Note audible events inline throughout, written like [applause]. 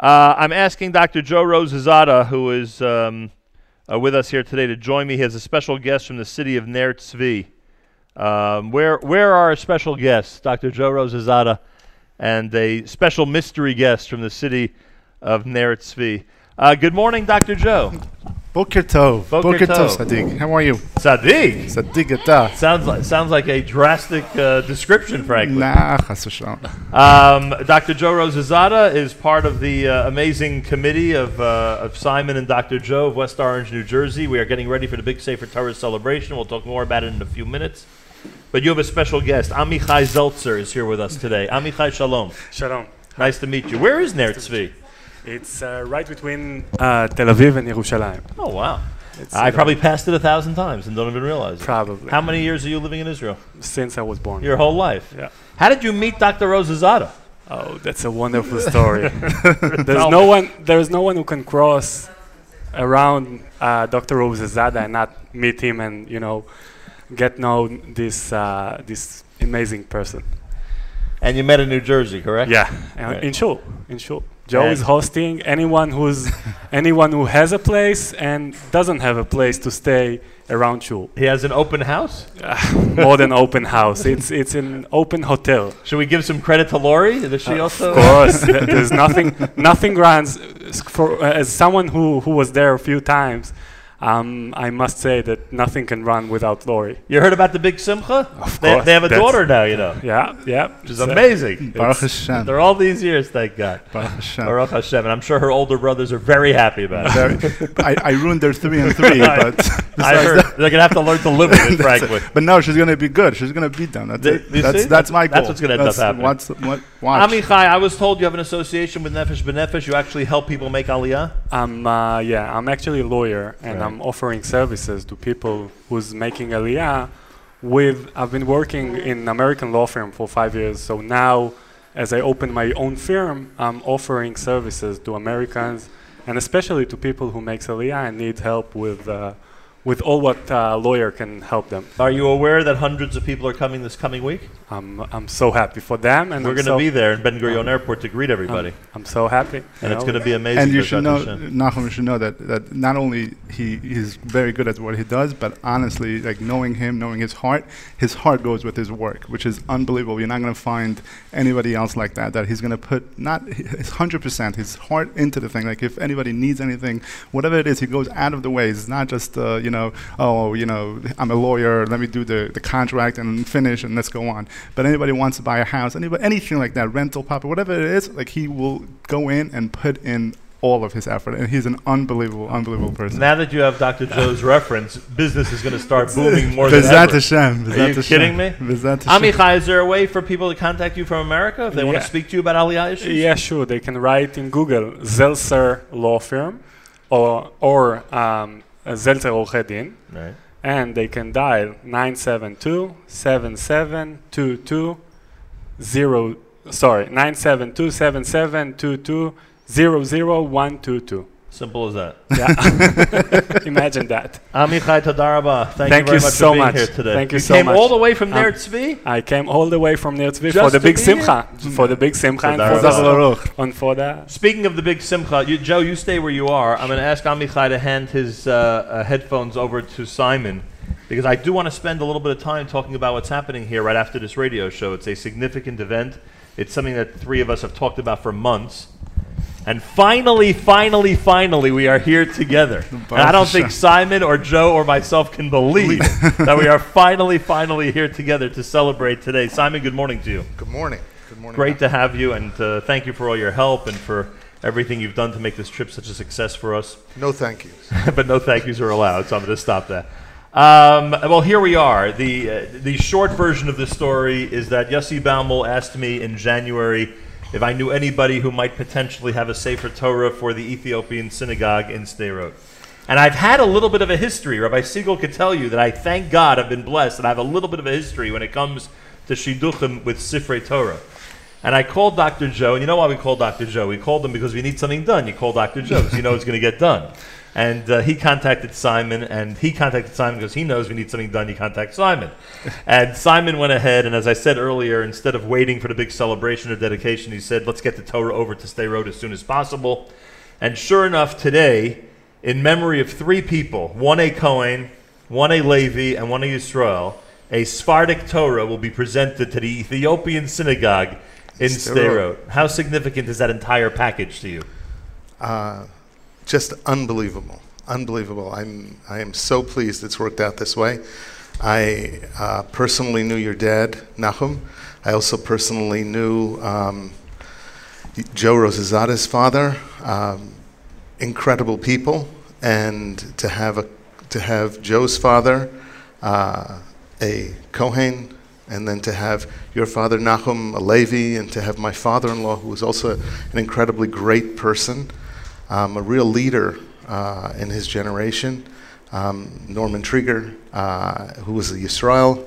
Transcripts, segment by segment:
Uh, I'm asking Dr. Joe Rosazada, who is um, uh, with us here today, to join me. He has a special guest from the city of Ner Tzvi. Um, where, where are our special guests, Dr. Joe Rosazada, and a special mystery guest from the city of Ner Tzvi? Uh, good morning, Dr. Joe. Boker Tov. Boker Tov. Sadiq. How are you? Sadiq. Sadiq Ata. Sounds like sounds like a drastic uh, description, frankly. Nah, chas v'shalom. Um, Dr. Joe Rosazada is part of the uh, amazing committee of, uh, of Simon and Dr. Joe of West Orange, New Jersey. We are getting ready for the big Sefer Torah celebration. We'll talk more about it in a few minutes. But you have a special guest. Amichai Zeltzer is here with us today. Amichai Shalom. Shalom. Nice to meet you. Where is Ner Tzvi? It's uh, right between uh, Tel Aviv and Yerushalayim. Oh, wow. It's, I probably passed it a thousand times and don't even realize it. Probably. How many years are you living in Israel? Since I was born. Your whole life. Yeah. How did you meet Dr. Rosazada? Oh, that's a wonderful story. [laughs] there's no one. There's no one who can cross around uh, Dr. Rosazada and not meet him and you know get know this uh, this amazing person. And you met in New Jersey, correct? Yeah, Right. in shul, in shul. Joe is hosting anyone who's [laughs] anyone who has a place and doesn't have a place to stay around shul. He has an open house. [laughs] More than open house, it's it's an open hotel. Should we give some credit to Lori? Does she also? Of course, [laughs] there's nothing nothing runs for uh, as someone who who was there a few times. Um, I must say that nothing can run without Lori. You heard about the big Simcha? Of They, course, they have a that's- daughter now, you know, Yeah, yeah, which is So- amazing. Baruch Hashem. They're all these years, thank God. Baruch Hashem. Baruch Hashem. And I'm sure her older brothers are very happy about it. Very- [laughs] I, I ruined their three and three, [laughs] but [laughs] I heard that- they're going to have to learn to live with it, [laughs] frankly. it. But no, she's gonna be good. She's gonna beat them. That's Th- it. you That's that's my goal. That's what's gonna end up That's happening. What's, what, watch. Amichai, I was told you have an association with Nefesh B'Nefesh. You actually help people make Aliyah. I'm uh, yeah, I'm actually a lawyer and Right. I'm offering services to people who's making aliyah. With I've been working in American law firm for five years, so now as I open my own firm, I'm offering services to Americans and especially to people who make aliyah and need help with uh, with all what a lawyer can help them. Are you aware that hundreds of people are coming this coming week? I'm I'm so happy for them and We're going to so, be there in Ben Gurion Airport to greet everybody. I'm, I'm so happy. and you it's going to be amazing. and you should know, Hashem. Nachum, you should know that, that not only he he's very good at what he does, but honestly, like knowing him, knowing his heart, his heart goes with his work, which is unbelievable. You're not going to find anybody else like that. That he's going to put not his hundred percent, his heart into the thing. Like if anybody needs anything, whatever it is, he goes out of the way. It's not just uh, you know, oh, you know, I'm a lawyer. Let me do the, the contract and finish, and let's go on. But anybody wants to buy a house, anybody, anything like that, rental property, whatever it is, like he will go in and put in all of his effort, and he's an unbelievable, unbelievable person. Now that you have Dr. Joe's reference, business is going to start booming more than Bezat ever. Hashem. Are Bezat you Hashem. kidding me? Bezat Hashem. Amichai, is there a way for people to contact you from America if they want to speak to you about Aliyah issues? Yeah, sure. They can write in Google Zelser Law Firm or or um, Zelser Orchei Din, Right. and they can dial 972 7722 0 sorry 972 7722 00122. Simple as that. Yeah, [laughs] imagine that. Amichai Tadaraba, thank, Thank you very you much so for being much. here today. Thank you you so came much. all the way from Um, Ner Tzvi? I came all the way from Ner Tzvi Just for the big simcha, for the big simcha, and Thank for you. the, and for the Speaking of the big Simcha, you, Joe, you stay where you are. I'm going to ask Amichai to hand his uh, uh, headphones over to Simon because I do want to spend a little bit of time talking about what's happening here right after this radio show. It's a significant event. It's something that the three of us have talked about for months. And finally, finally, finally, we are here together. [laughs] And I don't think Simon or Joe or myself can believe that we are finally, finally here together to celebrate today. Simon, good morning to you. Good morning. Good morning. Great to have you, and uh, thank you for all your help and for everything you've done to make this trip such a success for us. No thank yous. [laughs] but no thank yous are allowed, so I'm going to stop that. Um, well, here we are. The, uh, the short version of this story is that Yossi Baumel asked me in January if I knew anybody who might potentially have a Sefer Torah for the Ethiopian synagogue in Sderot. And I've had a little bit of a history. Rabbi Siegel could tell you that I thank God I've been blessed and I have a little bit of a history when it comes to Shidduchim with Sifrei Torah. And I called Dr. Joe, and you know why we called Dr. Joe? We called him because we need something done. You call Dr. Joe because you know it's going to get done. And uh, he contacted Simon, and he contacted Simon because he knows we need something done. You contact Simon. and Simon went ahead, and as I said earlier, instead of waiting for the big celebration or dedication, he said, let's get the Torah over to Sderot as soon as possible. And sure enough, today, in memory of three people, one a Cohen, one a Levi, and one a Yisrael, a Sephardic Torah will be presented to the Ethiopian synagogue in Sderot. How significant is that entire package to you? Uh, just unbelievable, unbelievable. I'm I am so pleased it's worked out this way. I uh, personally knew your dad, Nahum. I also personally knew um, Joe Rosazada's father. Um, incredible people, and to have a to have Joe's father, uh, a Kohen, and then to have your father Nahum, a Levi, and to have my father-in-law, who was also an incredibly great person, um, a real leader uh, in his generation, um, Norman Trigger, uh, who was a Yisrael,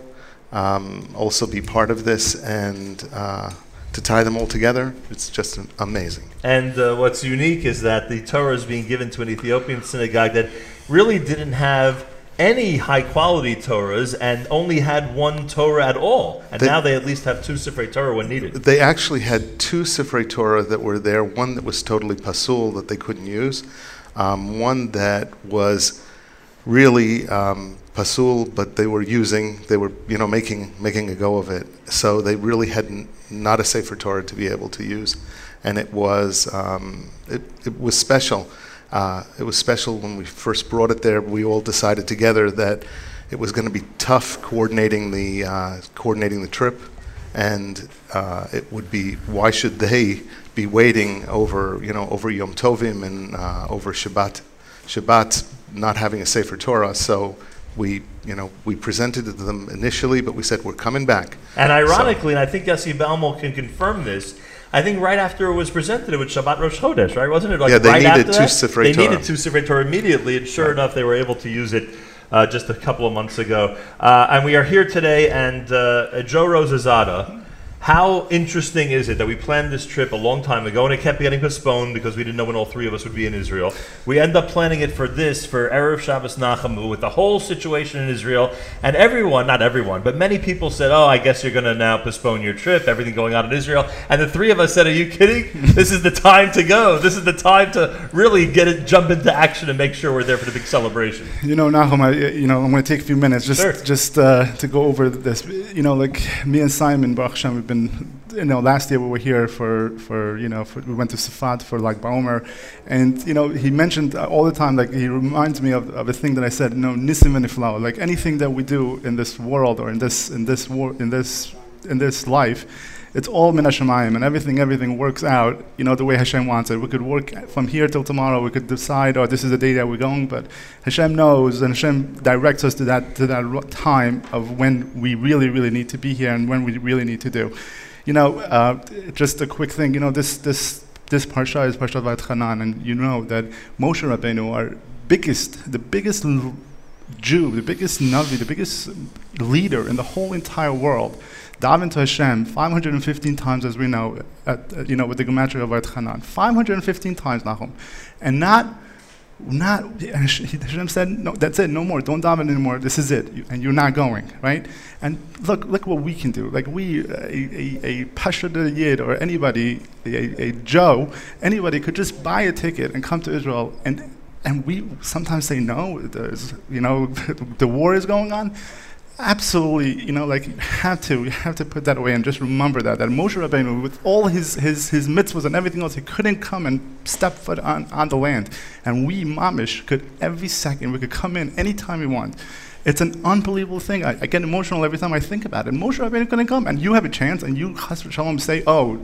um, also be part of this, and uh, to tie them all together, it's just amazing. And uh, what's unique is that the Torah is being given to an Ethiopian synagogue that really didn't have any high quality Torahs and only had one Torah at all. And They- now they at least have two Sifrei Torah when needed. They actually had two Sifrei Torah that were there. One that was totally pasul that they couldn't use, um, one that was really um, pasul, but they were using. They were you know making making a go of it. So they really had n- not a Sefer Torah to be able to use, and it was um, it, it was special. Uh, it was special when we first brought it there. We all decided together that it was going to be tough coordinating the uh, coordinating the trip. And uh, it would be why should they be waiting over you know over Yom Tovim and uh, over Shabbat Shabbat not having a Sefer Torah? So we you know we presented it to them initially but we said we're coming back. And ironically, and I think Yossi Baumel can confirm this, I think right after it was presented, it was Shabbat Rosh Chodesh, right? Wasn't it? Like Yeah, they right needed after two? Sifrei They Torah. needed two Sifrei Torah immediately, and sure enough, they were able to use it uh, just a couple of months ago. Uh, and we are here today, and uh, Joe Rosazada. How interesting is it that we planned this trip a long time ago and it kept getting postponed because we didn't know when all three of us would be in Israel? We end up planning it for this, for Erev Shabbos Nachamu, with the whole situation in Israel. And everyone, not everyone, but many people said, Oh, I guess you're going to now postpone your trip, everything going on in Israel. And the three of us said, Are you kidding? [laughs] this is the time to go. This is the time to really get it, jump into action and make sure we're there for the big celebration. You know, Nahum, I, you know, I'm going to take a few minutes just, Sure. just uh, to go over this. You know, like me and Simon, Baruch Hashem, we've been, you know, last year we were here for, for you know, for, we went to Safat for like Baomer, and you know, he mentioned all the time, like he reminds me of, of a thing that I said, you know, nisim and iflau, like anything that we do in this world or in this, in this war, in this, in this life. It's all min Hashemayim, and everything, everything works out, you know, the way Hashem wants it. We could work from here till tomorrow. We could decide, oh, this is the day that we're going, but Hashem knows, and Hashem directs us to that to that time of when we really, really need to be here and when we really need to do. You know, uh, just a quick thing. You know, this this this parsha is parsha Vayetchanan, and you know that Moshe Rabbeinu, our biggest, the biggest Jew, the biggest Navi, the biggest leader in the whole entire world, davened to Hashem 515 times, as we know, at, you know, with the gematria of Vayetchanan, 515 times, Nachum, and not not Hashem said no that's it no more. Don't daven anymore. This is it. And you're not going right? And look look what we can do. Like we a a, a Yid or anybody a, a Joe anybody could just buy a ticket and come to Israel and and we sometimes say no. There's you know [laughs] the war is going on absolutely, you know, like you have to, you have to put that away and just remember that that Moshe Rabbeinu, with all his his his mitzvahs and everything else, he couldn't come and step foot on, on the land, and we mamish could every second we could come in anytime we want. It's an unbelievable thing. I, I get emotional every time I think about it. Moshe Rabbeinu couldn't come, and you have a chance, and you chas v'shalom say, "Oh,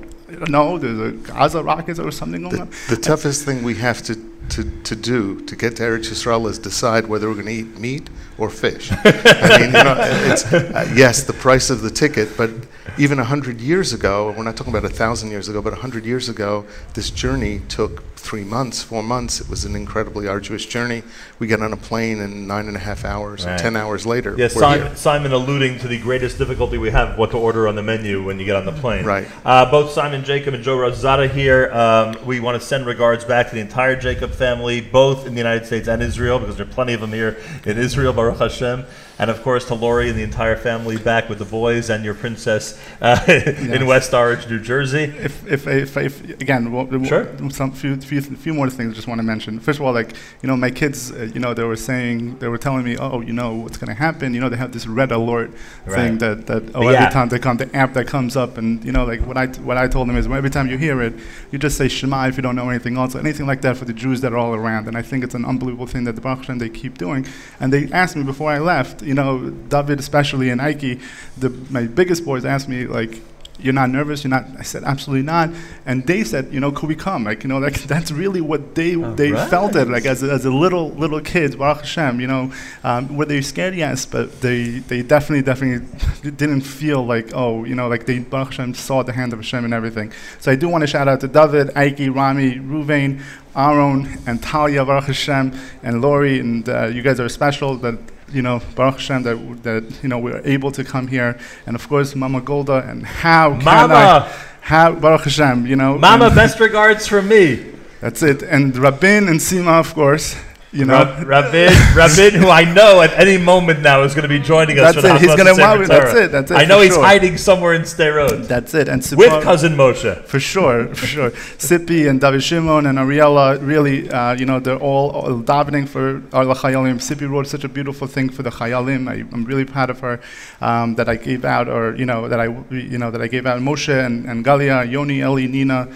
no, there's a Gaza rockets or something going the, on." the toughest thing we have to, to, to do to get to Eretz Yisrael is decide whether we're going to eat meat or fish. [laughs] I mean, you know, it's uh, yes, the price of the ticket, but even a hundred years ago, we're not talking about a thousand years ago, but a hundred years ago, this journey took three months, four months. It was an incredibly arduous journey. We get on a plane in nine and a half hours, Right. and ten hours later, Yes, Simon. Simon alluding to the greatest difficulty we have what to order on the menu when you get on the plane. Right. Uh, both Simon Jacob and Joe Rosada here. Um, we want to send regards back to the entire Jacob family, both in the United States and Israel, because there are plenty of them here in Israel, Baruch Hashem. And of course to Lori and the entire family back with the boys and your princess uh, [laughs] in West Orange, New Jersey. if, if, if, if again, well, Sure. some few, few, few more things I just want to mention. First of all, like you know, my kids, uh, you know, they were saying, they were telling me, oh, you know, what's going to happen? You know, they have this red alert thing that that oh, every time they come, the app that comes up, and you know, like what I what I told them is, well, every time you hear it, you just say Shema if you don't know anything else, anything like that for the Jews that are all around. And I think it's an unbelievable thing that the Baruch Hashem they keep doing. And they asked me before I left, you know, David especially and Ike, the my biggest boys asked me like you're not nervous? You're not i said absolutely not. And they said you know could we come? Like you know like [laughs] that's really what they they right. felt it like as a, as a little little kids baruch hashem you know um, were they scared? Yes but they they definitely definitely [laughs] didn't feel like oh you know like they baruch hashem saw the hand of hashem and everything. So i do want to shout out to david Ike, rami ruvain aaron and talia baruch hashem and lori and uh, you guys are special that you know, Baruch Hashem, that, that, you know, we are able to come here. And of course, Mama Golda, and how can I, Mama, how, Baruch Hashem, you know. Mama, best regards from me. That's it. And Rabin and Sima, of course, you know. Rab- Rabin, Rabin, who I know at any moment now is going to be joining us. That's for the it. He's gonna Sefer wow- that's it, that's it, I know he's sure. hiding somewhere in Sderot That's it. And with cousin Moshe. For sure, for sure. Sippy and David Shimon and Ariella, really, uh, you know, they're all, all davening for our Chayalim. Sippy wrote such a beautiful thing for the Chayalim. I, I'm really proud of her um, that I gave out, or you know, that I, you know, that I gave out. Moshe and, and Galia, Yoni, Eli, Nina,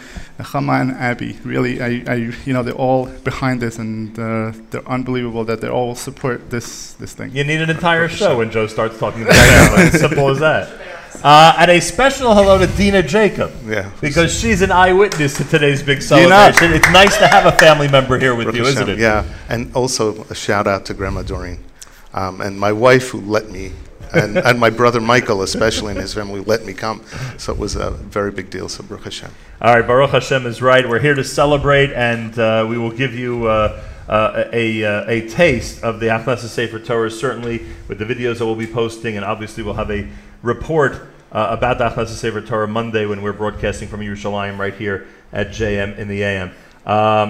Chama, and Abby. Really, I, I, you know, they're all behind this, and uh, they're unbelievable that they all support this, this thing. You need an entire show when Joe starts talking about family. As [laughs] simple as that. Uh, and a special hello to Dina Jacob. Yeah. Because she's an eyewitness to today's big Dina. It's nice to have a family member here with Baruch you, isn't it? Yeah, and also a shout out to Grandma Doreen, um, and my wife who let me, and, and my brother Michael especially and his family let me come. So it was a very big deal. So Baruch Hashem. All right, Baruch Hashem is right. We're here to celebrate, and uh, we will give you uh, uh, a, uh, a taste of the Achnasa Sefer Torah, certainly with the videos that we'll be posting, and obviously we'll have a report uh, about the Achnasa Sefer Torah Monday when we're broadcasting from Yerushalayim right here at JM in the AM. Um,